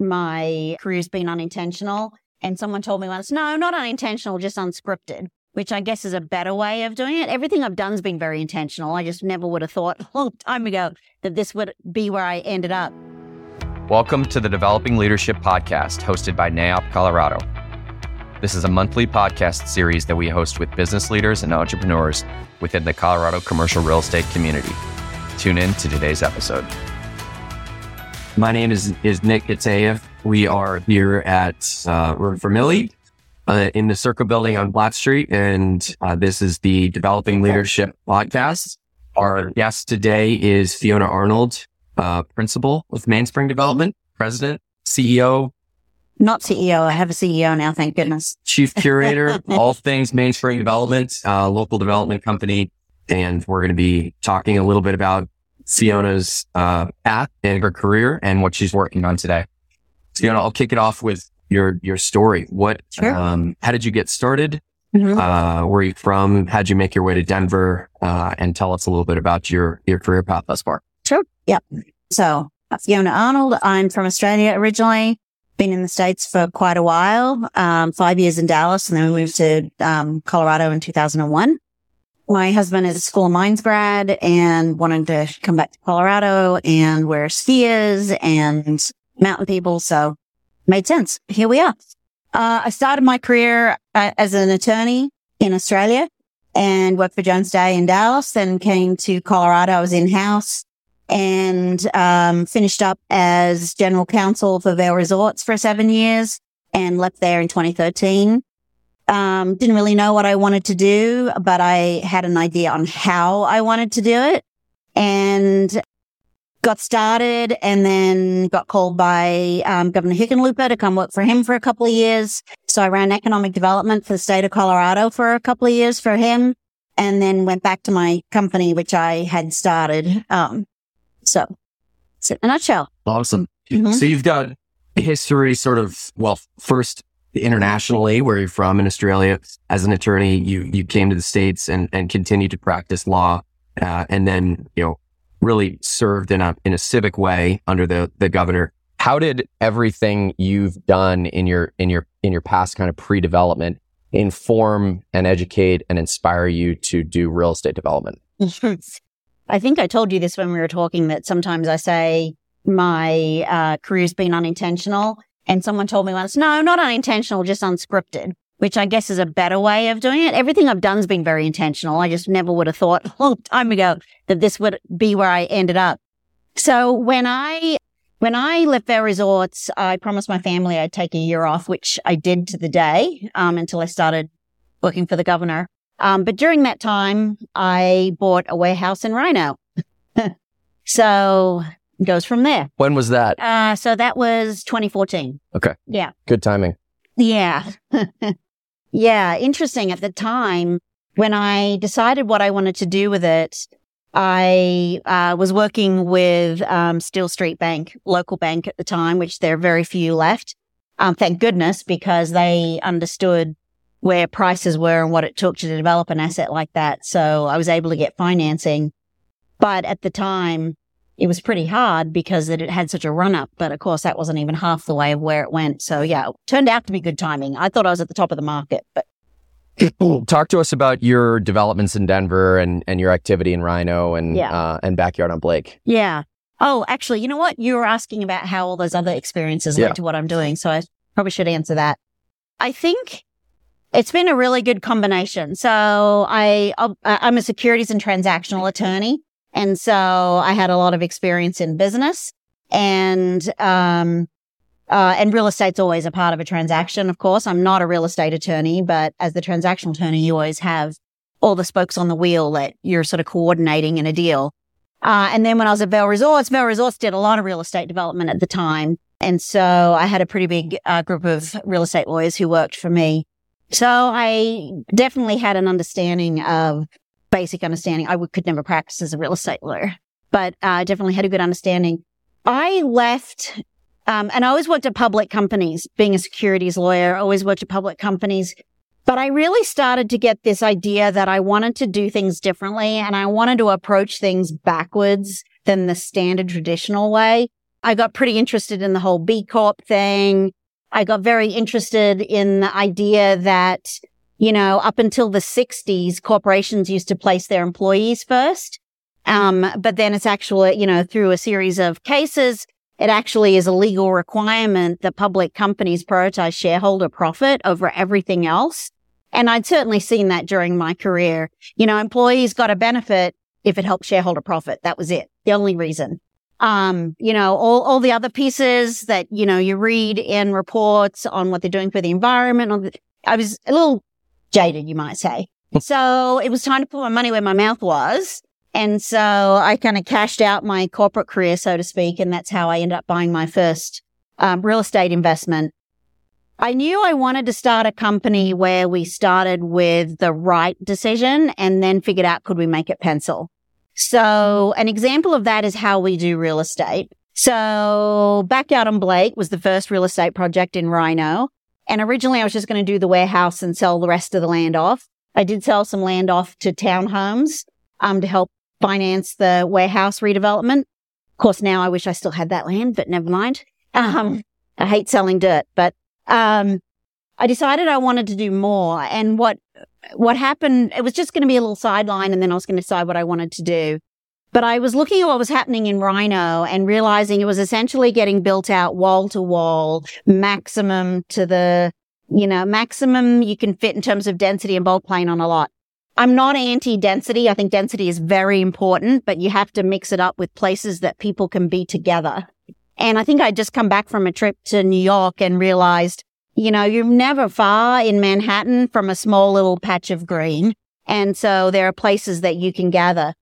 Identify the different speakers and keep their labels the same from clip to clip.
Speaker 1: my career's been unintentional. And someone told me once, no, not unintentional, just unscripted, which I guess is a better way of doing it. Everything I've done has been very intentional. I just never would have thought a long time ago that this would be where I ended up.
Speaker 2: Welcome to the Developing Leadership Podcast, hosted by NAIOP Colorado. This is a monthly podcast series that we host with business leaders and entrepreneurs within the Colorado commercial real estate community. Tune in to today's episode.
Speaker 3: My name is, is Nick Gatayev. We are here at uh, Vermilly uh, in the Circle Building on Black Street, and uh, this is the Developing Leadership Podcast. Our guest today is Fiona Arnold, uh, principal with Mainspring Development, president, CEO,
Speaker 1: Not CEO. I have a CEO now, thank goodness.
Speaker 3: chief curator, all things Mainspring Development, uh, local development company. And we're going to be talking a little bit about Fiona's uh, path and her career and what she's working on today. Fiona, I'll kick it off with your your story. What?
Speaker 1: Sure.
Speaker 3: Um, how did you get started?
Speaker 1: Mhm.
Speaker 3: Uh, where are you from? How'd you make your way to Denver? Uh, and tell us a little bit about your your career path thus far.
Speaker 1: Sure. Yep. So Fiona Arnold. I'm from Australia originally. Been in the States for quite a while. Um, five years in Dallas and then we moved to, um, Colorado in 2001. My husband is a school of mines grad and wanted to come back to Colorado and we're skiers and mountain people. So made sense. Here we are. Uh, I started my career uh, as an attorney in Australia and worked for Jones Day in Dallas, then came to Colorado. I was in house and um, finished up as general counsel for Vail Resorts for seven years and left there in 2013. Um, didn't really know what I wanted to do, but I had an idea on how I wanted to do it and got started and then got called by um, Governor Hickenlooper to come work for him for a couple of years. So I ran economic development for the state of Colorado for a couple of years for him and then went back to my company, which I had started. Um, so it's in a nutshell.
Speaker 3: Awesome.
Speaker 1: Mhm.
Speaker 3: So you've got history sort of, well, first internationally, where you're from in Australia as an attorney, you, you came to the States and, and continued to practice law. Uh, and then, you know, really served in a, in a civic way under the, the governor.
Speaker 2: How did everything you've done in your in your in your past kind of pre-development inform and educate and inspire you to do real estate development?
Speaker 1: I think I told you this when we were talking that sometimes I say my uh, career's been unintentional. And someone told me once, no, not unintentional, just unscripted, which I guess is a better way of doing it. Everything I've done has been very intentional. I just never would have thought a long time ago that this would be where I ended up. So when I, when I left Vail Resorts, I promised my family I'd take a year off, which I did to the day, um, until I started working for the governor. Um, but during that time, I bought a warehouse in RiNo. so goes from there.
Speaker 2: When was that?
Speaker 1: Uh, so that was 2014.
Speaker 2: Okay.
Speaker 1: Yeah.
Speaker 2: Good timing.
Speaker 1: Yeah. yeah. Interesting. At the time, when I decided what I wanted to do with it, I uh, was working with um, Steele Street Bank, local bank at the time, which there are very few left. Um, thank goodness, because they understood where prices were and what it took to develop an asset like that. So I was able to get financing. But at the time, it was pretty hard because it had such a run up. But of course, that wasn't even half the way of where it went. So yeah, it turned out to be good timing. I thought I was at the top of the market, but
Speaker 2: Talk to us about your developments in Denver and, and your activity in RiNo and
Speaker 1: Yeah.
Speaker 2: uh, and backyard on Blake.
Speaker 1: yeah. Oh, actually, you know what? You were asking about how all those other experiences
Speaker 2: Yeah.
Speaker 1: led to what I'm doing. So I probably should answer that. I think it's been a really good combination. So I, I'm a securities and transactional attorney. And so I had a lot of experience in business and, um, uh, and real estate's always a part of a transaction. Of course, I'm not a real estate attorney, but as the transactional attorney, you always have all the spokes on the wheel that you're sort of coordinating in a deal. Uh, and then when I was at Vail Resorts, Vail Resorts did a lot of real estate development at the time. And so I had a pretty big uh, group of real estate lawyers who worked for me. So I definitely had an understanding of basic understanding. I would, could never practice as a real estate lawyer, but uh, I definitely had a good understanding. I left, um, and I always worked at public companies, being a securities lawyer, I always worked at public companies. But I really started to get this idea that I wanted to do things differently and I wanted to approach things backwards than the standard traditional way. I got pretty interested in the whole B Corp thing. I got very interested in the idea that, you know, up until the 60s, corporations used to place their employees first. Um, but then it's actually, you know, through a series of cases, it actually is a legal requirement that public companies prioritize shareholder profit over everything else. And I'd certainly seen that during my career. You know, employees got a benefit if it helped shareholder profit. That was it. The only reason. Um, you know, all, all the other pieces that, you know, you read in reports on what they're doing for the environment. I was a little jaded, you might say. so it was time to put my money where my mouth was. And so I kind of cashed out my corporate career, so to speak. And that's how I ended up buying my first um, real estate investment. I knew I wanted to start a company where we started with the right decision and then figured out could we make it pencil. So an example of that is how we do real estate. So Backyard on Blake was the first real estate project in RiNo. And originally I was just going to do the warehouse and sell the rest of the land off. I did sell some land off to townhomes, um, to help finance the warehouse redevelopment. Of course, now I wish I still had that land, but never mind. Um, I hate selling dirt, but, um, I decided I wanted to do more. And what, what happened, it was just going to be a little sideline and then I was going to decide what I wanted to do. But I was looking at what was happening in RiNo and realizing it was essentially getting built out wall to wall, maximum to the, you know, maximum you can fit in terms of density and bulk plane on a lot. I'm not anti density. I think density is very important, but you have to mix it up with places that people can be together. And I think I just come back from a trip to New York and realized, you know, you're never far in Manhattan from a small little patch of green. And so there are places that you can gather.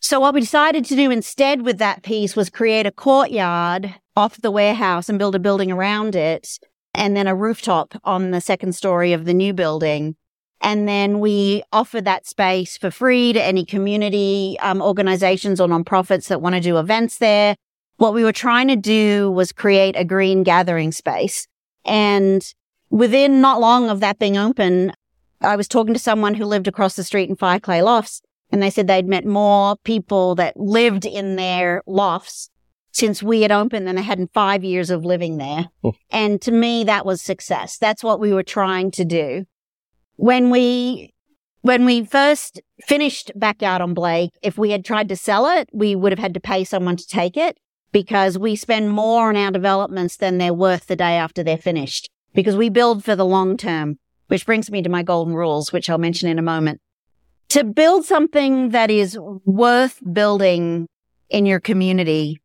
Speaker 1: So what we decided to do instead with that piece was create a courtyard off the warehouse and build a building around it and then a rooftop on the second story of the new building and then we offer that space for free to any community um, organizations or nonprofits that want to do events there. What we were trying to do was create a green gathering space. And within not long of that being open, I was talking to someone who lived across the street in Fire Clay Lofts, and they said they'd met more people that lived in their lofts since we had opened than they had in five years of living there. Oh. And to me, that was success. That's what we were trying to do when we when we first finished Backyard on Blake, if we had tried to sell it, we would have had to pay someone to take it because we spend more on our developments than they're worth the day after they're finished because we build for the long term, which brings me to my golden rules, which I'll mention in a moment. To build something that is worth building in your community,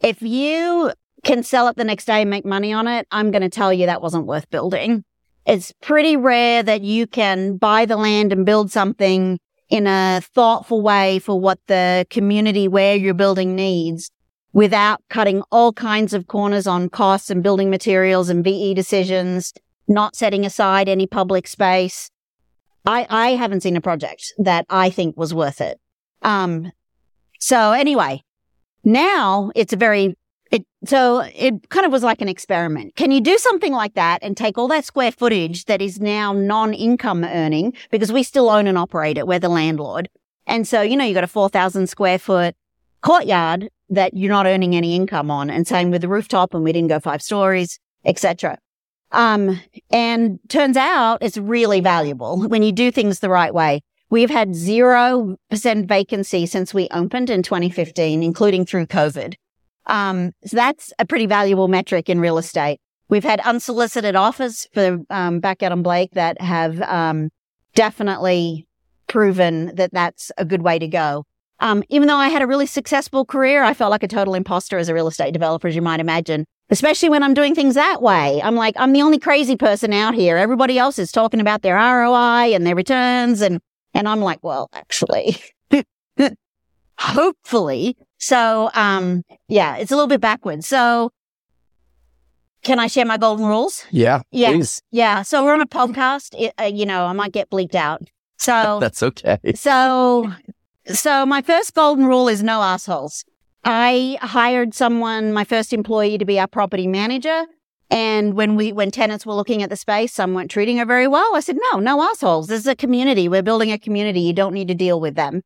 Speaker 1: if you can sell it the next day and make money on it, I'm going to tell you that wasn't worth building it's pretty rare that you can buy the land and build something in a thoughtful way for what the community where you're building needs without cutting all kinds of corners on costs and building materials and VE decisions, not setting aside any public space. I, I haven't seen a project that I think was worth it. Um, so anyway, now it's a very it, so it kind of was like an experiment. Can you do something like that and take all that square footage that is now non-income earning because we still own and operate it. We're the landlord. And so, you know, you got a 4,000 square foot courtyard that you're not earning any income on. And same with the rooftop and we didn't go five stories, etc. Um, and turns out it's really valuable when you do things the right way. We've had 0% vacancy since we opened in 2015, including through COVID. Um, so that's a pretty valuable metric in real estate. We've had unsolicited offers for um, Backyard on Blake that have um, definitely proven that that's a good way to go. Um, even though I had a really successful career, I felt like a total imposter as a real estate developer, as you might imagine. Especially when I'm doing things that way. I'm like, I'm the only crazy person out here. Everybody else is talking about their ROI and their returns. And, and I'm like, well, actually, hopefully so, um, yeah, it's a little bit backwards. So, can I share my golden rules?
Speaker 2: Yeah.
Speaker 1: Yeah.
Speaker 2: Please.
Speaker 1: Yeah. So we're on a podcast. It, uh, you know, I might get bleeped out. So
Speaker 2: that's okay.
Speaker 1: So, so my first golden rule is no assholes. I hired someone, my first employee to be our property manager. And when we, when tenants were looking at the space, some weren't treating her very well. I said, no, no assholes. This is a community. We're building a community. You don't need to deal with them.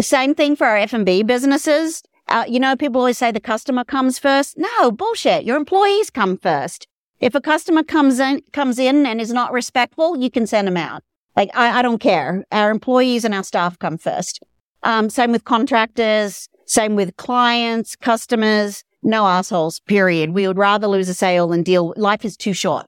Speaker 1: Same thing for our F&B businesses Uh, you know, people always say the customer comes first. No, bullshit. Your employees come first. If a customer comes in, comes in and is not respectful, you can send them out. Like, I, I don't care. Our employees and our staff come first. Um, same with contractors, same with clients, customers, no assholes, period. We would rather lose a sale than deal. Life is too short.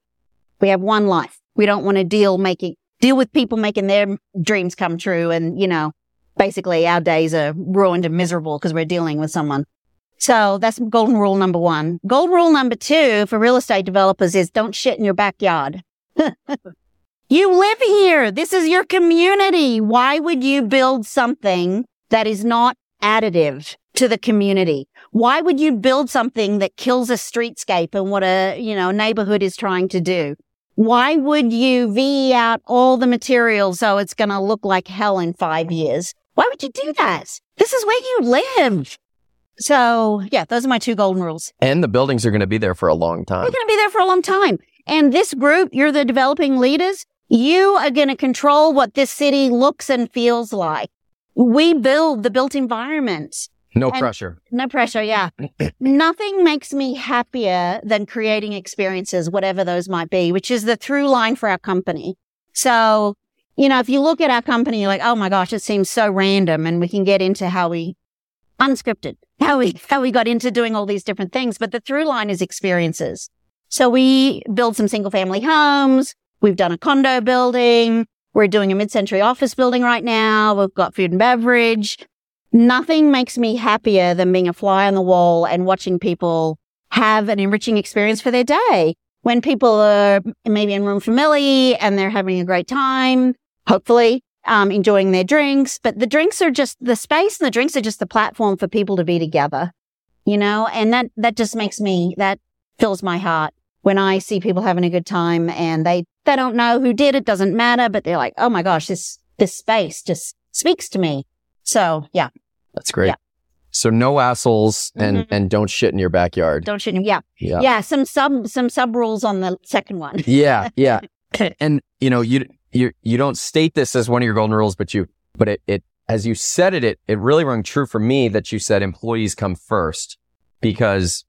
Speaker 1: We have one life. We don't want to deal making, deal with people making their dreams come true. And, you know, basically our days are ruined and miserable because we're dealing with someone. So that's golden rule number one. Golden rule number two for real estate developers is don't shit in your backyard. you live here. This is your community. Why would you build something that is not additive to the community? Why would you build something that kills a streetscape and what a, you know, neighborhood is trying to do? Why would you V out all the materials so it's going to look like hell in five years? Why would you do that? This is where you live. So yeah, those are my two golden rules.
Speaker 2: And the buildings are going to be there for a long time.
Speaker 1: They're going to be there for a long time. And this group, you're the developing leaders. You are going to control what this city looks and feels like. We build the built environment.
Speaker 2: No
Speaker 1: And-
Speaker 2: pressure.
Speaker 1: No pressure. Yeah. Nothing makes me happier than creating experiences, whatever those might be, which is the through line for our company. So, you know, if you look at our company, you're like, oh my gosh, it seems so random. And we can get into how we unscripted, how we, how we got into doing all these different things. But the through line is experiences. So we build some single family homes. We've done a condo building. We're doing a mid-century office building right now. We've got food and beverage. Nothing makes me happier than being a fly on the wall and watching people have an enriching experience for their day. When people are maybe in Room For Milly and they're having a great time, hopefully, um, enjoying their drinks. But the drinks are just the space and the drinks are just the platform for people to be together, you know, and that, that just makes me, that fills my heart when I see people having a good time and they, they don't know who did it, doesn't matter, but they're like, oh my gosh, this, this space just speaks to me. So yeah,
Speaker 2: That's great.
Speaker 1: Yeah.
Speaker 2: So no assholes and,
Speaker 1: Mhm.
Speaker 2: and don't shit in your backyard.
Speaker 1: don't shoot him. Yeah.
Speaker 2: Yeah.
Speaker 1: Yeah. Some sub, some sub rules on the second one.
Speaker 2: Yeah. Yeah. and you know, you, you, you don't state this as one of your golden rules, but you, but it, it, as you said it, it, it really rung true for me that you said employees come first because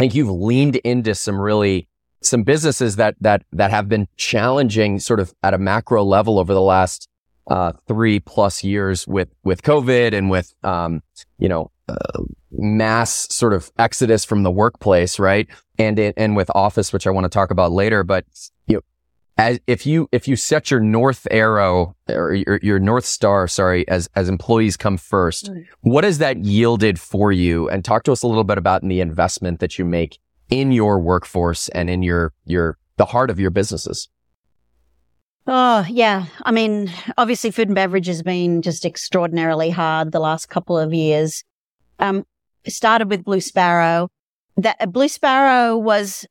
Speaker 2: I think you've leaned into some really, some businesses that, that, that have been challenging sort of at a macro level over the last, uh, three plus years with, with COVID and with, um, you know, uh, mass sort of exodus from the workplace, right? And, and with office, which I want to talk about later, but you know, as if you, if you set your north arrow or your, your north star, sorry, as, as employees come first,
Speaker 1: Mm.
Speaker 2: what has that yielded for you? And talk to us a little bit about the investment that you make in your workforce and in your, your, the heart of your businesses.
Speaker 1: Oh, yeah. I mean, obviously food and beverage has been just extraordinarily hard the last couple of years. Um, started with Blue Sparrow. That Blue Sparrow was,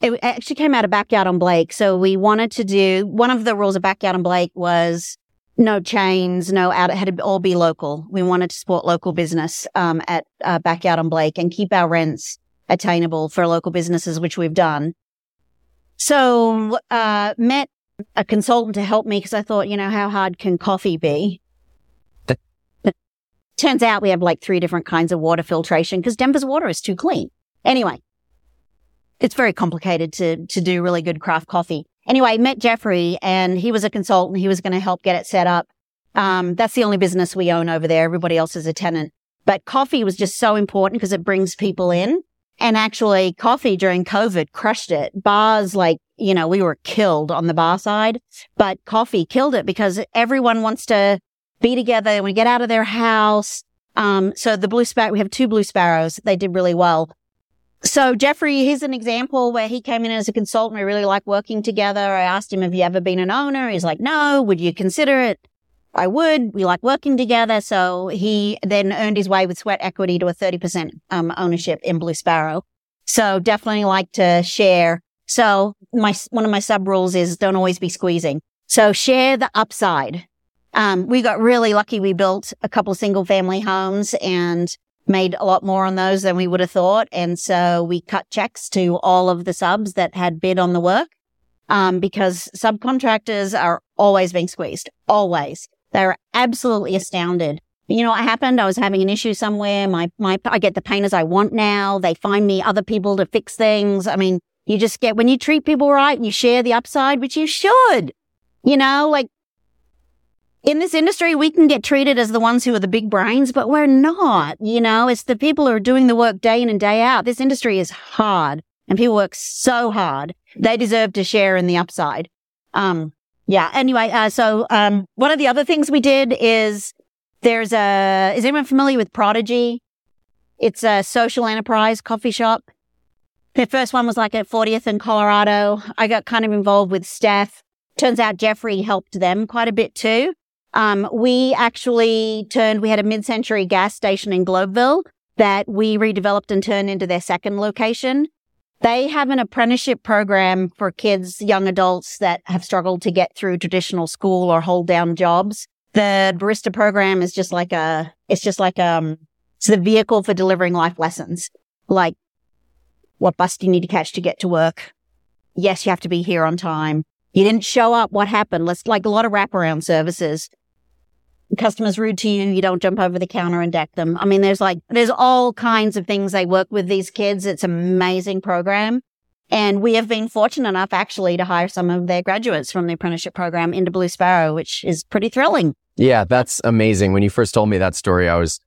Speaker 1: it actually came out of Backyard on Blake. So we wanted to do, one of the rules of Backyard on Blake was no chains, no out, it had to all be local. We wanted to support local business, um, at, uh, Backyard on Blake and keep our rents attainable for local businesses, which we've done. So, uh, met a consultant to help me because I thought, you know, how hard can coffee be? Turns out we have like three different kinds of water filtration because Denver's water is too clean. Anyway, it's very complicated to to do really good craft coffee. Anyway, met Jeffrey and he was a consultant. He was going to help get it set up. Um, that's the only business we own over there. Everybody else is a tenant. But coffee was just so important because it brings people in. And actually, coffee during COVID crushed it. Bars, like, you know, we were killed on the bar side, but coffee killed it because everyone wants to be together. Want to get out of their house. Um, so the blue sparrow, we have two blue sparrows. They did really well. So Jeffrey, here's an example where he came in as a consultant. We really like working together. I asked him, have you ever been an owner? He's like, no. Would you consider it? I would. We like working together. So he then earned his way with sweat equity to a 30% um, ownership in Blue Sparrow. So definitely like to share. So my, one of my sub rules is don't always be squeezing. So share the upside. Um, we got really lucky. We built a couple single family homes and made a lot more on those than we would have thought. And so we cut checks to all of the subs that had bid on the work. Um, because subcontractors are always being squeezed. Always. They're absolutely astounded you know what happened? I was having an issue somewhere. My, my, I get the painters I want now. They find me other people to fix things. I mean, you just get, when you treat people right and you share the upside, which you should, you know, like in this industry, we can get treated as the ones who are the big brains, but we're not, you know, it's the people who are doing the work day in and day out. This industry is hard and people work so hard. They deserve to share in the upside. Um, yeah. Anyway, uh, so, um, one of the other things we did is there's a, is anyone familiar with Prodigy? It's a social enterprise coffee shop. The first one was like at 40th in Colorado. I got kind of involved with Steph. Turns out Jeffrey helped them quite a bit too. Um, we actually turned, we had a mid-century gas station in Globeville that we redeveloped and turned into their second location. They have an apprenticeship program for kids, young adults that have struggled to get through traditional school or hold down jobs. The barista program is just like a, it's just like, um, it's the vehicle for delivering life lessons. Like what bus do you need to catch to get to work? Yes, you have to be here on time. You didn't show up. What happened? Let's like a lot of wraparound services customers rude to you, you don't jump over the counter and deck them. I mean, there's like, there's all kinds of things they work with these kids. It's an amazing program. And we have been fortunate enough actually to hire some of their graduates from the apprenticeship program into Blue Sparrow, which is pretty thrilling.
Speaker 2: Yeah, that's amazing. When you first told me that story, I was,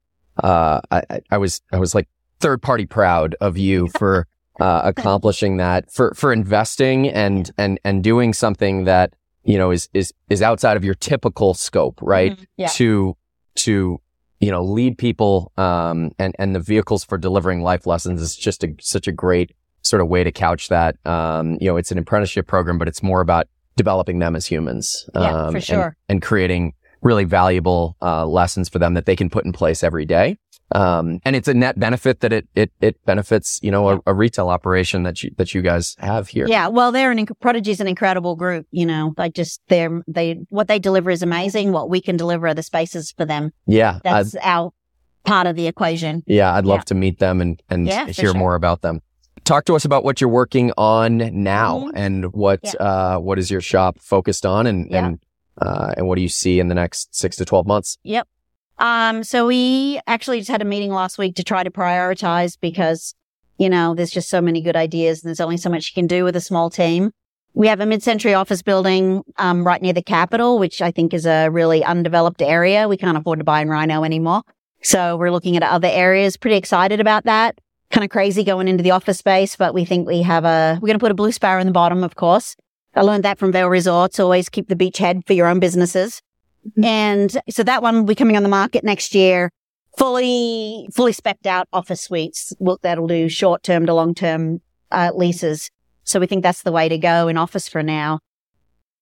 Speaker 2: uh, I, I was, I was like third party proud of you for, uh, accomplishing that, for, for investing and, and, and doing something that, you know, is, is, is outside of your typical scope, right?
Speaker 1: Mm-hmm. Yeah.
Speaker 2: To, to, you know, lead people, um, and, and the vehicles for delivering life lessons is just a, such a great sort of way to couch that. Um, you know, it's an apprenticeship program, but it's more about developing them as humans.
Speaker 1: Yeah,
Speaker 2: um,
Speaker 1: for
Speaker 2: and- and creating really valuable, uh, lessons for them that they can put in place every day. Um, and it's a net benefit that it, it, it benefits, you know, a, a retail operation that you, that you guys have here.
Speaker 1: Yeah. Well, they're an, inc- Prodigy's an incredible group, you know, like just they're, they, what they deliver is amazing. What we can deliver are the spaces for them.
Speaker 2: Yeah. I'd,
Speaker 1: That's our part of the equation.
Speaker 2: yeah. I'd love
Speaker 1: Yeah.
Speaker 2: to meet them and, and
Speaker 1: Yeah,
Speaker 2: hear
Speaker 1: sure.
Speaker 2: more about them. Talk to us about what you're working on now
Speaker 1: Mhm.
Speaker 2: and what, uh, what is your shop focused on and,
Speaker 1: Yeah.
Speaker 2: and, uh, and what do you see in the next six to 12 months?
Speaker 1: Yep. Um, so we actually just had a meeting last week to try to prioritize because, you know, there's just so many good ideas and there's only so much you can do with a small team. We have a mid-century office building, um, right near the Capitol, which I think is a really undeveloped area. We can't afford to buy in RiNo anymore. So we're looking at other areas. Pretty excited about that. Kind of crazy going into the office space, but we think we have a, we're going to put a blue sparrow in the bottom, of course. I learned that from Vail Resorts. Always keep the beachhead for your own businesses. And so that one will be coming on the market next year. Fully, fully specced out office suites. That'll do short term to long term uh, leases. So we think that's the way to go in office for now.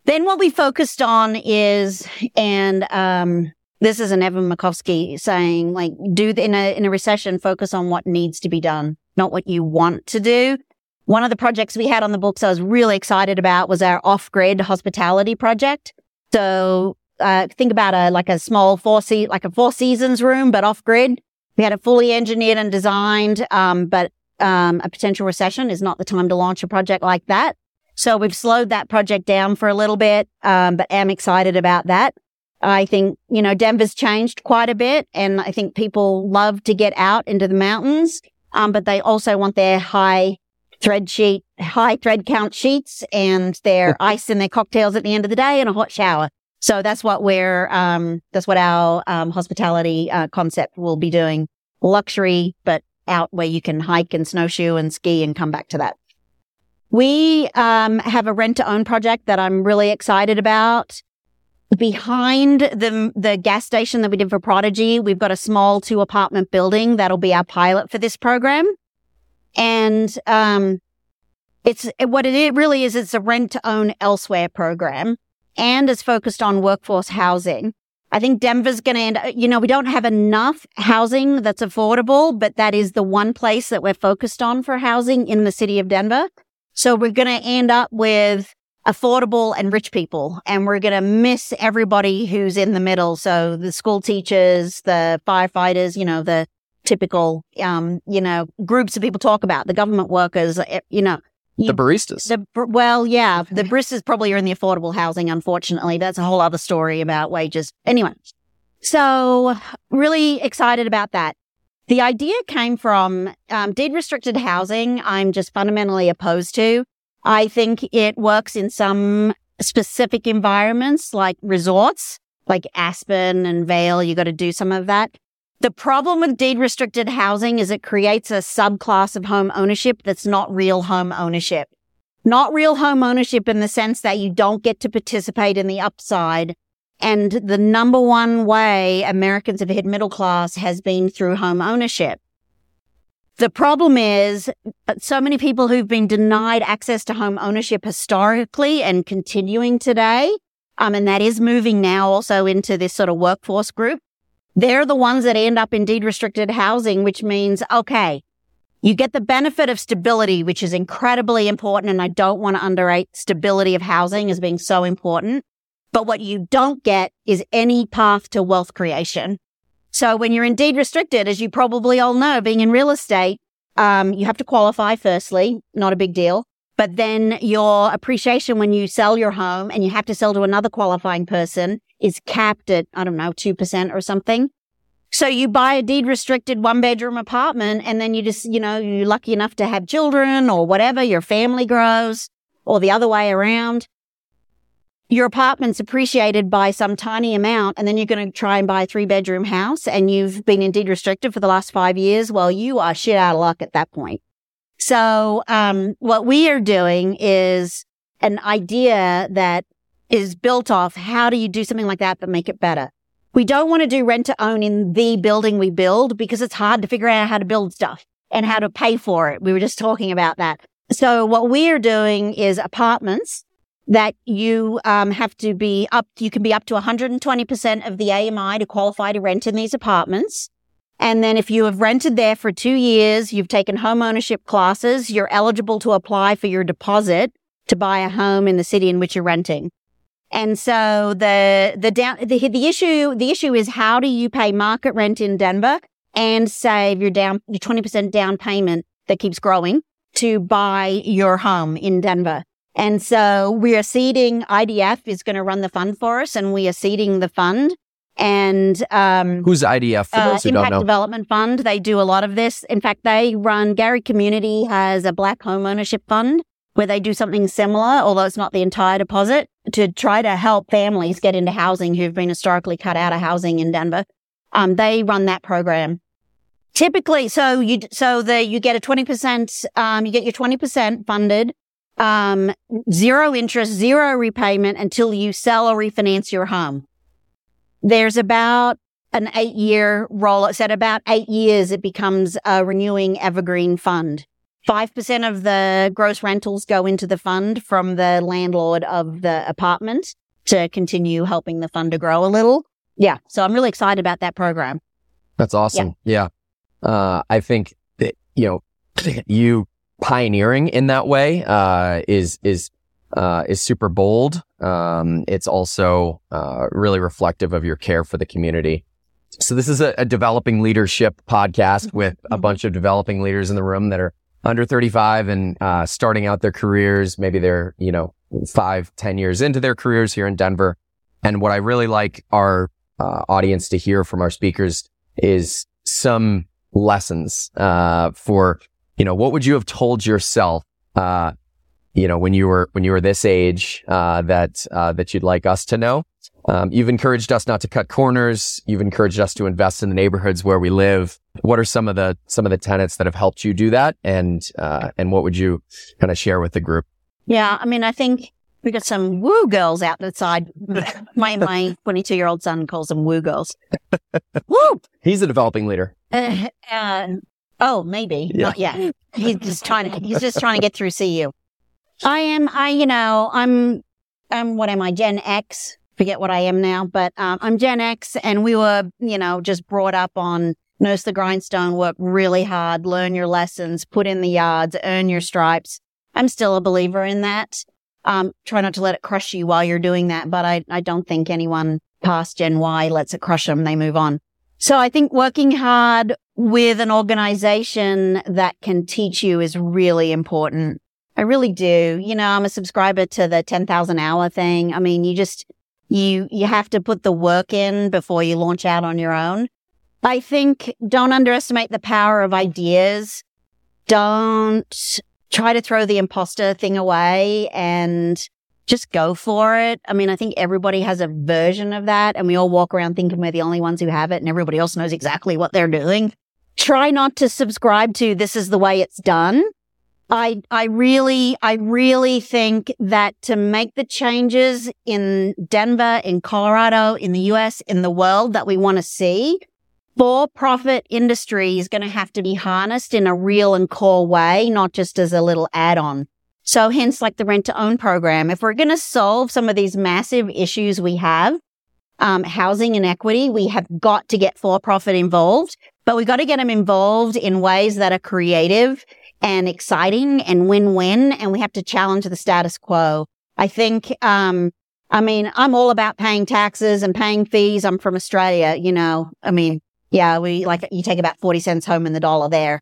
Speaker 1: Then what we focused on is, and, um, this is an Evan Makovsky saying, like, do the, in a, in a recession, focus on what needs to be done, not what you want to do. One of the projects we had on the books I was really excited about was our off-grid hospitality project. So uh, think about a like a small four seat like a four seasons room, but off grid. We had it fully engineered and designed, um, but um, a potential recession is not the time to launch a project like that. So we've slowed that project down for a little bit, um, but am excited about that. I think you know Denver's changed quite a bit, and I think people love to get out into the mountains, um, but they also want their high thread sheet, high thread count sheets, and their ice in their cocktails at the end of the day, and a hot shower. So that's what we're, um, that's what our, um, hospitality, uh, concept will be doing. Luxury, but out where you can hike and snowshoe and ski and come back to that. We, um, have a rent to own project that I'm really excited about. Behind the, the gas station that we did for Prodigy, we've got a small two apartment building that'll be our pilot for this program. And, um, it's what it really is. It's a rent to own elsewhere program and is focused on workforce housing. I think Denver's going to end, you know, we don't have enough housing that's affordable, but that is the one place that we're focused on for housing in the city of Denver. So we're going to end up with affordable and rich people and we're going to miss everybody who's in the middle. So the school teachers, the firefighters, you know, the typical, um, you know, groups that people talk about, the government workers, eh, you know,
Speaker 2: The baristas.
Speaker 1: the well, yeah, the baristas probably are in the affordable housing. Unfortunately, that's a whole other story about wages. Anyway, So really excited about that. The idea came from um, deed restricted housing. I'm just fundamentally opposed to. I think it works in some specific environments like resorts, like Aspen and Vail. You got to do some of that. The problem with deed restricted housing is it creates a subclass of home ownership that's not real home ownership. Not real home ownership in the sense that you don't get to participate in the upside. And the number one way Americans have hit middle class has been through home ownership. The problem is uh, so many people who've been denied access to home ownership historically and continuing today. Um, and that is moving now also into this sort of workforce group they're the ones that end up in deed restricted housing, which means, okay, you get the benefit of stability, which is incredibly important. And I don't want to underrate stability of housing as being so important. But what you don't get is any path to wealth creation. So when you're in deed restricted, as you probably all know, being in real estate, um, you have to qualify firstly, not a big deal. But then your appreciation when you sell your home and you have to sell to another qualifying person is capped at, I don't know, 2% or something. So you buy a deed restricted one bedroom apartment and then you just, you know, you're lucky enough to have children or whatever, your family grows or the other way around. Your apartment's appreciated by some tiny amount and then you're going to try and buy a three bedroom house and you've been in deed restricted for the last five years. Well, you are shit out of luck at that point. So, um, what we are doing is an idea that is built off how do you do something like that but make it better? We don't want to do rent to own in the building we build because it's hard to figure out how to build stuff and how to pay for it. We were just talking about that. So what we are doing is apartments that you um, have to be up, you can be up to 120% of the AMI to qualify to rent in these apartments. And then if you have rented there for two years, you've taken home ownership classes, you're eligible to apply for your deposit to buy a home in the city in which you're renting. And so the, the down, the, the issue, the issue is how do you pay market rent in Denver and save your down, your 20% down payment that keeps growing to buy your home in Denver. And so we are seeding IDF is going to run the fund for us and we are seeding the fund. And, um,
Speaker 2: who's IDF for uh, those who
Speaker 1: Impact
Speaker 2: don't know?
Speaker 1: Development Fund. They do a lot of this. In fact, they run Gary Community has a black home ownership fund where they do something similar, although it's not the entire deposit, to try to help families get into housing who've been historically cut out of housing in Denver. Um, they run that program. Typically, so you, so the, you get a 20%, um, you get your 20% funded, um, zero interest, zero repayment until you sell or refinance your home. There's about an eight year roll. It's at about eight years, it becomes a renewing evergreen fund. 5% of the gross rentals go into the fund from the landlord of the apartment to continue helping the fund to grow a little. Yeah. So I'm really excited about that program.
Speaker 2: That's awesome. Yeah. yeah. Uh, I think that, you know, you pioneering in that way, uh, is, is, uh, is super bold. Um, it's also, uh, really reflective of your care for the community. So this is a, a developing leadership podcast with a mm-hmm. bunch of developing leaders in the room that are under 35 and uh, starting out their careers. Maybe they're, you know, five, ten years into their careers here in Denver. And what I really like our uh, audience to hear from our speakers is some lessons uh, for, you know, what would you have told yourself, uh, you know, when you were when you were this age uh, that uh, that you'd like us to know? Um, you've encouraged us not to cut corners. You've encouraged us to invest in the neighborhoods where we live. What are some of the some of the tenets that have helped you do that, and uh, and what would you kind of share with the group?
Speaker 1: Yeah, I mean, I think we got some woo girls out the side. my my 22 year old son calls them woo girls.
Speaker 2: woo! He's a developing leader.
Speaker 1: Uh, uh, oh, maybe yeah. not yet. He's just trying to. He's just trying to get through CU. I am. I you know I'm. I'm what am I? Gen X forget what I am now, but um, I'm Gen X and we were, you know, just brought up on nurse the grindstone, work really hard, learn your lessons, put in the yards, earn your stripes. I'm still a believer in that. Um, try not to let it crush you while you're doing that, but I, I don't think anyone past Gen Y lets it crush them. They move on. So I think working hard with an organization that can teach you is really important. I really do. You know, I'm a subscriber to the 10,000 hour thing. I mean, you just, You, you have to put the work in before you launch out on your own. I think don't underestimate the power of ideas. Don't try to throw the imposter thing away and just go for it. I mean, I think everybody has a version of that and we all walk around thinking we're the only ones who have it and everybody else knows exactly what they're doing. Try not to subscribe to this is the way it's done. I, I really, I really think that to make the changes in Denver, in Colorado, in the US, in the world that we want to see, for profit industry is going to have to be harnessed in a real and core way, not just as a little add on. So hence like the rent to own program. If we're going to solve some of these massive issues we have, um, housing inequity, we have got to get for profit involved, but we've got to get them involved in ways that are creative and exciting and win-win. And we have to challenge the status quo. I think, um, I mean, I'm all about paying taxes and paying fees. I'm from Australia, you know, I mean, yeah, we like you take about 40 cents home in the dollar there.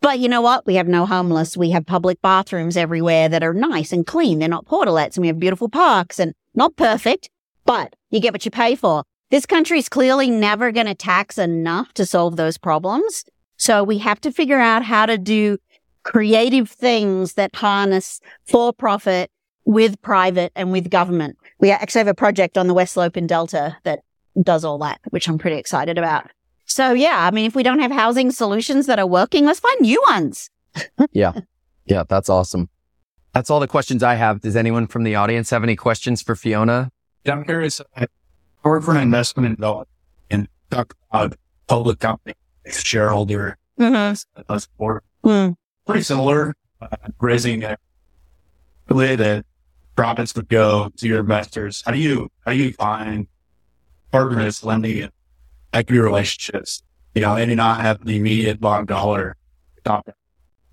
Speaker 1: But you know what? We have no homeless. We have public bathrooms everywhere that are nice and clean. They're not portalets and we have beautiful parks and not perfect, but you get what you pay for. This country is clearly never going to tax enough to solve those problems. So we have to figure out how to do creative things that harness for profit with private and with government. We actually have a project on the West Slope in Delta that does all that, which I'm pretty excited about. So yeah, I mean, if we don't have housing solutions that are working, let's find new ones.
Speaker 2: yeah. Yeah. That's awesome. That's all the questions I have. Does anyone from the audience have any questions for Fiona?
Speaker 4: Yeah, I'm curious. I work for an investment development and talk about public company shareholder mm-hmm. support. Mm. Pretty similar, uh, raising a way that profits would go to your investors. How do you, how do you find partners lending equity relationships, you know, and not have the immediate bottom dollar topic.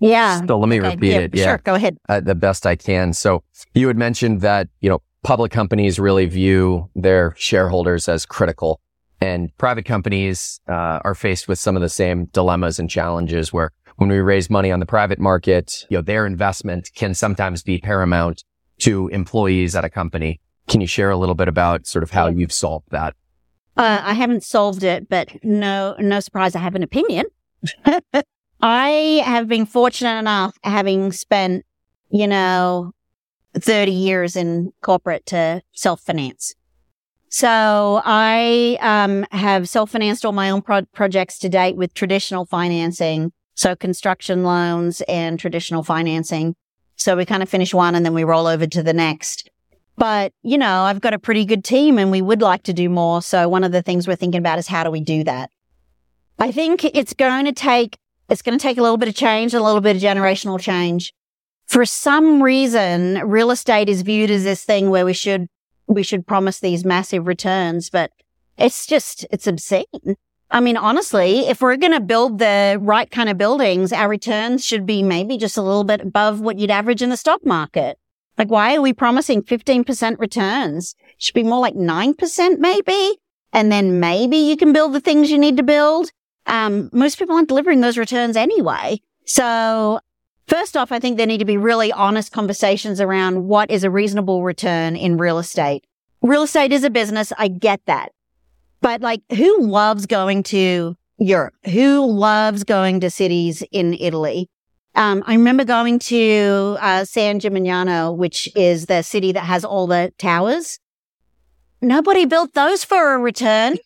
Speaker 1: Yeah.
Speaker 2: So let me okay. repeat yeah, it. Yeah.
Speaker 1: Sure. Go ahead.
Speaker 2: Uh, the best I can. So you had mentioned that, you know, public companies really view their shareholders as critical and private companies uh, are faced with some of the same dilemmas and challenges where when we raise money on the private market, you know, their investment can sometimes be paramount to employees at a company. Can you share a little bit about sort of how you've solved that?
Speaker 1: Uh, I haven't solved it, but no, no surprise, I have an opinion. I have been fortunate enough having spent, you know, 30 years in corporate to self finance. So I, um, have self financed all my own pro- projects to date with traditional financing. So construction loans and traditional financing. So we kind of finish one and then we roll over to the next. But, you know, I've got a pretty good team and we would like to do more. So one of the things we're thinking about is how do we do that? I think it's going to take, it's going to take a little bit of change, a little bit of generational change. For some reason, real estate is viewed as this thing where we should, we should promise these massive returns, but it's just, it's obscene. I mean, honestly, if we're going to build the right kind of buildings, our returns should be maybe just a little bit above what you'd average in the stock market. Like, why are we promising 15% returns? Should be more like 9% maybe. And then maybe you can build the things you need to build. Um, most people aren't delivering those returns anyway. So first off, I think there need to be really honest conversations around what is a reasonable return in real estate. Real estate is a business. I get that. But like, who loves going to Europe? Who loves going to cities in Italy? Um, I remember going to uh, San Gimignano, which is the city that has all the towers. Nobody built those for a return.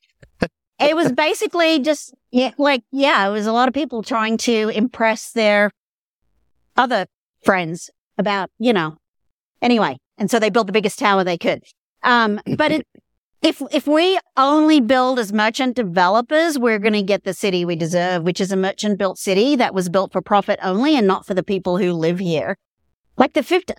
Speaker 1: it was basically just yeah, like yeah, it was a lot of people trying to impress their other friends about you know. Anyway, and so they built the biggest tower they could. Um, but it if if we only build as merchant developers, we're going to get the city we deserve, which is a merchant built city that was built for profit only and not for the people who live here. Like the 50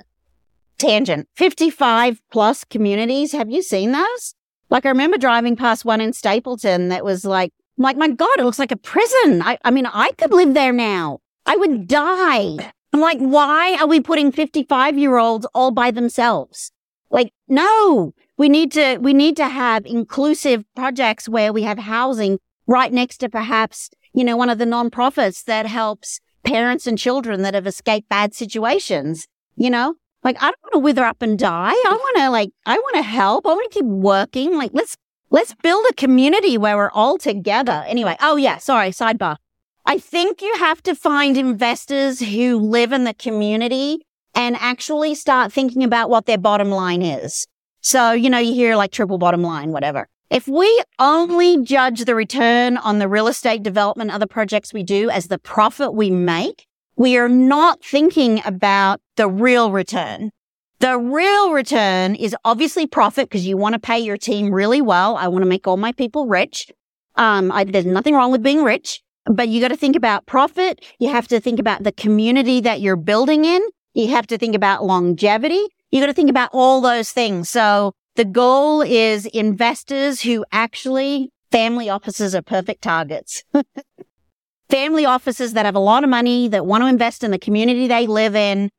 Speaker 1: tangent, 55 plus communities. Have you seen those? Like I remember driving past one in Stapleton that was like, like, my God, it looks like a prison. I, I mean, I could live there now. I would die. I'm like, why are we putting 55 year olds all by themselves? Like, no, we need to, we need to have inclusive projects where we have housing right next to perhaps, you know, one of the nonprofits that helps parents and children that have escaped bad situations, you know? Like, I don't want to wither up and die. I want to like, I want to help. I want to keep working. Like, let's, let's build a community where we're all together. Anyway. Oh yeah. Sorry. Sidebar. I think you have to find investors who live in the community and actually start thinking about what their bottom line is. So, you know, you hear like triple bottom line, whatever. If we only judge the return on the real estate development other projects we do as the profit we make, we are not thinking about the real return. The real return is obviously profit because you want to pay your team really well. I want to make all my people rich. Um, I, there's nothing wrong with being rich, but you got to think about profit. You have to think about the community that you're building in. You have to think about longevity. You got to think about all those things. So the goal is investors who actually family offices are perfect targets. family offices that have a lot of money that want to invest in the community they live in.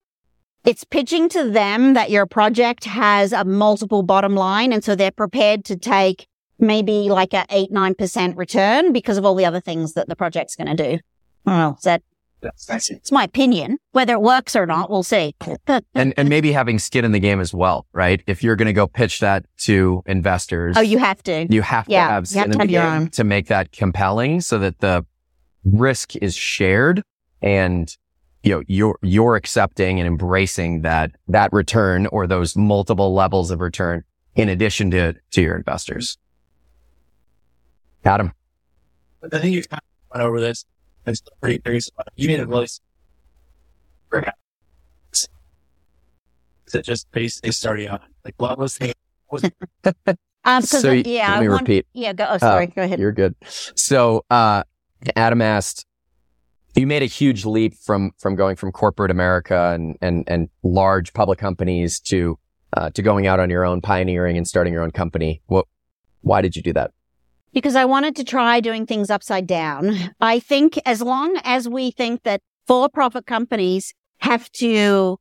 Speaker 1: It's pitching to them that your project has a multiple bottom line. And so they're prepared to take maybe like a eight, 9% return because of all the other things that the project's going to do. Well, is that it's my opinion. Whether it works or not, we'll see.
Speaker 2: and and maybe having skin in the game as well, right? If you're going to go pitch that to investors,
Speaker 1: oh, you have to.
Speaker 2: You have
Speaker 1: yeah,
Speaker 2: to have
Speaker 1: skin
Speaker 2: in
Speaker 1: the
Speaker 2: game to make that compelling, so that the risk is shared and you know you're you're accepting and embracing that that return or those multiple levels of return in addition to to your investors. Adam,
Speaker 4: I think you kind of went over this I'm still pretty curious about it. You made a really is it just basically starting out like what was the was
Speaker 1: um,
Speaker 2: so
Speaker 1: the, yeah,
Speaker 2: let me
Speaker 1: want,
Speaker 2: repeat.
Speaker 1: Yeah, go. Oh, sorry.
Speaker 2: Uh,
Speaker 1: go ahead.
Speaker 2: You're good. So, uh, Adam asked, you made a huge leap from from going from corporate America and and and large public companies to uh, to going out on your own, pioneering and starting your own company. What? Why did you do that?
Speaker 1: Because I wanted to try doing things upside down. I think as long as we think that for profit companies have to,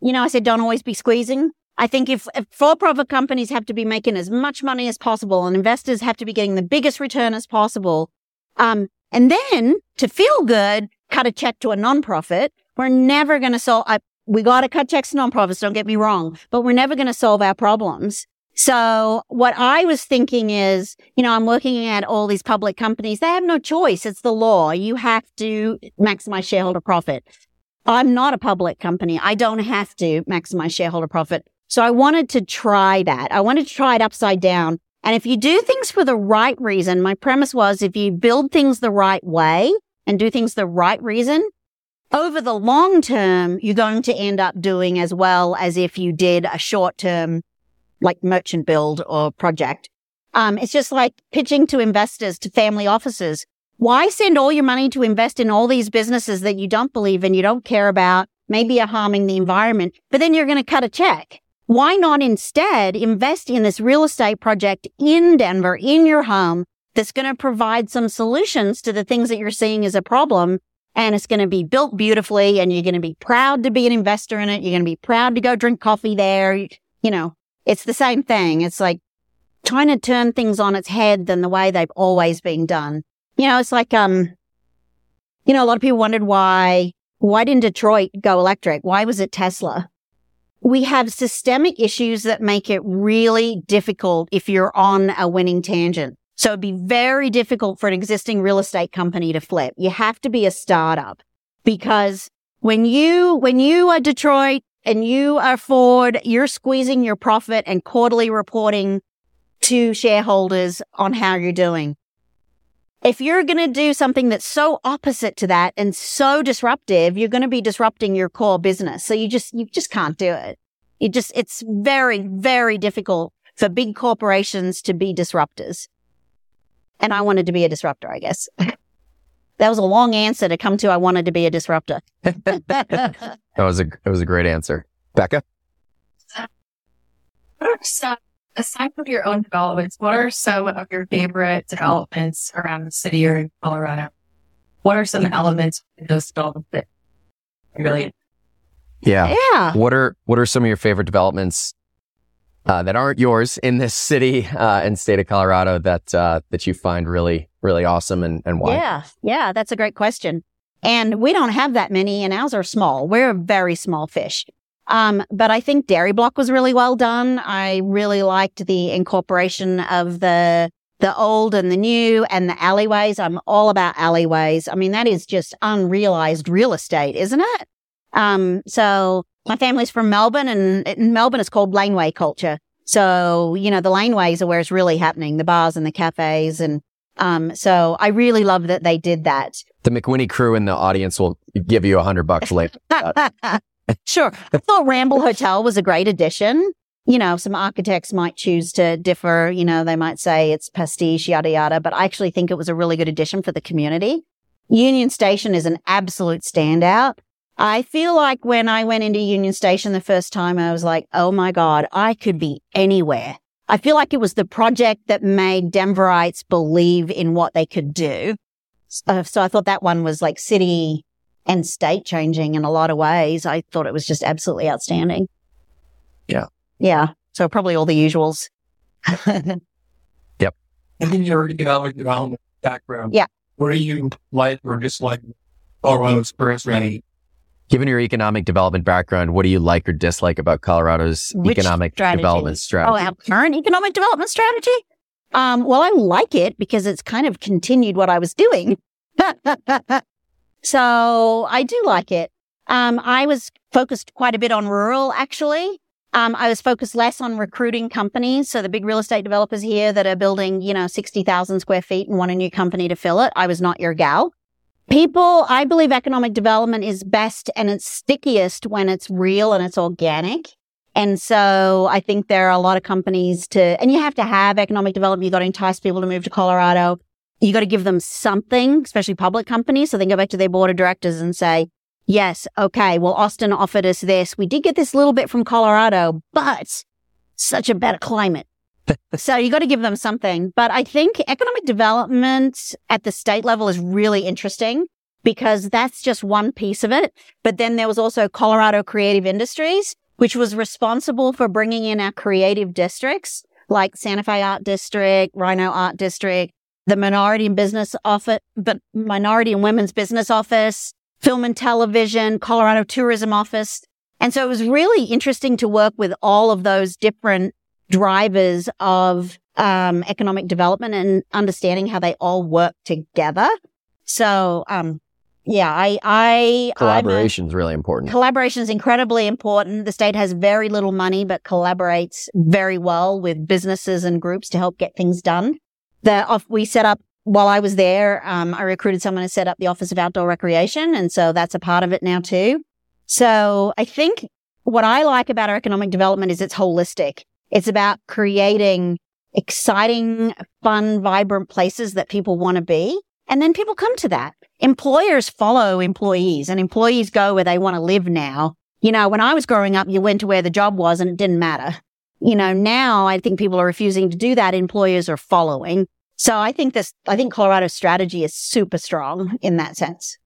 Speaker 1: you know, I said don't always be squeezing. I think if, if for profit companies have to be making as much money as possible and investors have to be getting the biggest return as possible, um, and then to feel good, cut a check to a nonprofit, we're never going to solve, I, we got to cut checks to nonprofits, don't get me wrong, but we're never going to solve our problems. So what I was thinking is, you know, I'm working at all these public companies. They have no choice. It's the law. You have to maximize shareholder profit. I'm not a public company. I don't have to maximize shareholder profit. So I wanted to try that. I wanted to try it upside down. And if you do things for the right reason, my premise was if you build things the right way and do things the right reason, over the long term, you're going to end up doing as well as if you did a short term like merchant build or project. Um, it's just like pitching to investors, to family offices. Why send all your money to invest in all these businesses that you don't believe in, you don't care about, maybe are harming the environment, but then you're going to cut a check? Why not instead invest in this real estate project in Denver, in your home, that's going to provide some solutions to the things that you're seeing as a problem. And it's going to be built beautifully and you're going to be proud to be an investor in it. You're going to be proud to go drink coffee there. You know, it's the same thing. It's like trying to turn things on its head than the way they've always been done. You know, it's like, um, you know, a lot of people wondered why, why didn't Detroit go electric? Why was it Tesla? We have systemic issues that make it really difficult if you're on a winning tangent. So it'd be very difficult for an existing real estate company to flip. You have to be a startup because when you, when you are Detroit, and you are Ford, you're squeezing your profit and quarterly reporting to shareholders on how you're doing. If you're going to do something that's so opposite to that and so disruptive, you're going to be disrupting your core business. So you just, you just can't do it. You just, it's very, very difficult for big corporations to be disruptors. And I wanted to be a disruptor, I guess. that was a long answer to come to I wanted to be a disruptor.
Speaker 2: that was a it was a great answer. Becca?
Speaker 5: So, aside from your own developments, what are some of your favorite developments around the city or in Colorado? What are some elements of those developments that really
Speaker 2: yeah.
Speaker 1: Yeah.
Speaker 2: What are what are some of your favorite developments uh, that aren't yours in this city uh, and state of Colorado that uh, that you find really really awesome and, and why?
Speaker 1: Yeah, yeah, that's a great question. And we don't have that many, and ours are small. We're a very small fish. Um, but I think Dairy Block was really well done. I really liked the incorporation of the the old and the new and the alleyways. I'm all about alleyways. I mean, that is just unrealized real estate, isn't it? Um, so my family's from Melbourne and in Melbourne it's called laneway culture. So, you know, the laneways are where it's really happening, the bars and the cafes. And, um, so I really love that they did that.
Speaker 2: The McWhinney crew in the audience will give you a hundred bucks later.
Speaker 1: sure. I thought Ramble Hotel was a great addition. You know, some architects might choose to differ. You know, they might say it's pastiche, yada, yada, but I actually think it was a really good addition for the community. Union Station is an absolute standout. I feel like when I went into Union Station the first time, I was like, oh my God, I could be anywhere. I feel like it was the project that made Denverites believe in what they could do. Uh, so I thought that one was like city and state changing in a lot of ways. I thought it was just absolutely outstanding.
Speaker 2: Yeah.
Speaker 1: Yeah. So probably all the usuals.
Speaker 2: yep.
Speaker 4: And then your economic development background.
Speaker 1: Yeah.
Speaker 4: What are you like or dislike Colorado experience ready?
Speaker 2: Given your economic development background, what do you like or dislike about Colorado's
Speaker 1: Which
Speaker 2: economic
Speaker 1: strategy?
Speaker 2: development
Speaker 1: Oh,
Speaker 2: strategy?
Speaker 1: our current economic development strategy? Um, well, I like it because it's kind of continued what I was doing. so I do like it. Um, I was focused quite a bit on rural, actually. Um, I was focused less on recruiting companies. So the big real estate developers here that are building, you know, 60,000 square feet and want a new company to fill it. I was not your gal. People, I believe economic development is best and it's stickiest when it's real and it's organic. And so I think there are a lot of companies to, and you have to have economic development. You've got to entice people to move to Colorado. You got to give them something, especially public companies. So they go back to their board of directors and say, yes, okay, well, Austin offered us this. We did get this little bit from Colorado, but such a better climate. so you got to give them something. But I think economic development at the state level is really interesting because that's just one piece of it. But then there was also Colorado Creative Industries, which was responsible for bringing in our creative districts like Santa Fe Art District, RiNo Art District, the Minority and Business Office, but Minority and Women's Business Office, Film and Television, Colorado Tourism Office. And so it was really interesting to work with all of those different drivers of um, economic development and understanding how they all work together. So, um, yeah, I, I,
Speaker 2: Collaboration is really important.
Speaker 1: Collaboration is incredibly important. The state has very little money, but collaborates very well with businesses and groups to help get things done. The off, we set up while I was there. Um, I recruited someone to set up the Office of Outdoor Recreation, and so that's a part of it now too. So I think what I like about our economic development is it's holistic. It's about creating exciting, fun, vibrant places that people want to be. And then people come to that. Employers follow employees and employees go where they want to live now. You know, when I was growing up, you went to where the job was and it didn't matter. You know, now I think people are refusing to do that. Employers are following. So I think this, I think Colorado's strategy is super strong in that sense.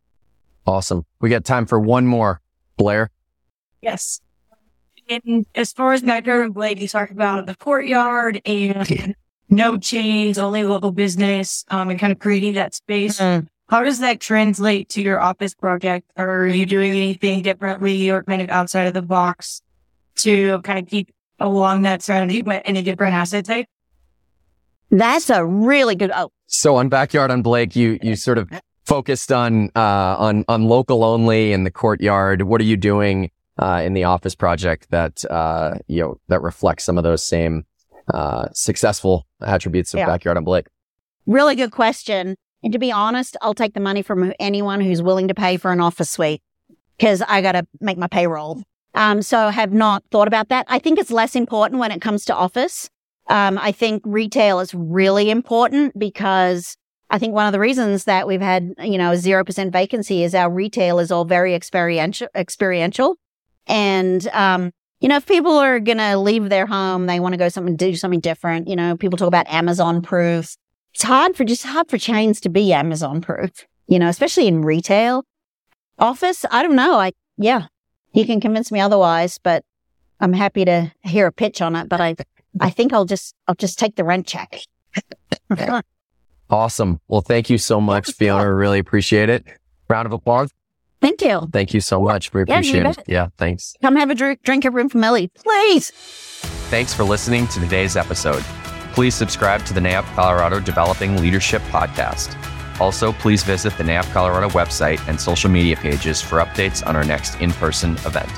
Speaker 2: Awesome. We got time for one more. Blair?
Speaker 6: Yes. And as far as background, Blake, you talked about the courtyard and no chains, only local business, um, and kind of creating that space.
Speaker 1: Mm.
Speaker 6: How does that translate to your office project? Are you doing anything differently or kind of outside of the box to kind of keep along that strategy, but in a different asset type?
Speaker 1: That's a really good. Oh,
Speaker 2: So on backyard on Blake, you you sort of focused on uh, on on local only in the courtyard. What are you doing uh, in the office project that uh, you know that reflects some of those same uh, successful attributes of
Speaker 1: Yeah.
Speaker 2: backyard on Blake?
Speaker 1: really good question. And to be honest, I'll take the money from anyone who's willing to pay for an office suite because I got to make my payroll. Um, so have not thought about that. I think it's less important when it comes to office. Um, I think retail is really important because I think one of the reasons that we've had, you know, 0% vacancy is our retail is all very experiential, experiential. And, um, you know, if people are going to leave their home, they want to go something, do something different. You know, people talk about Amazon proof. It's hard for just hard for chains to be Amazon proof, you know, especially in retail. Office, I don't know. I, yeah, you can convince me otherwise, but I'm happy to hear a pitch on it. But I, I think I'll just, I'll just take the rent check.
Speaker 2: Awesome. Well, thank you so much, Fiona. Really appreciate it. Round of applause.
Speaker 1: Thank you.
Speaker 3: Thank you so much. We
Speaker 1: Yeah,
Speaker 3: appreciate it.
Speaker 1: bet.
Speaker 3: Yeah, thanks.
Speaker 1: Come have a drink, drink at Room for Milly, please.
Speaker 2: Thanks for listening to today's episode. Please subscribe to the NAIOP Colorado Developing Leadership Podcast. Also, please visit the NAIOP Colorado website and social media pages for updates on our next in person event.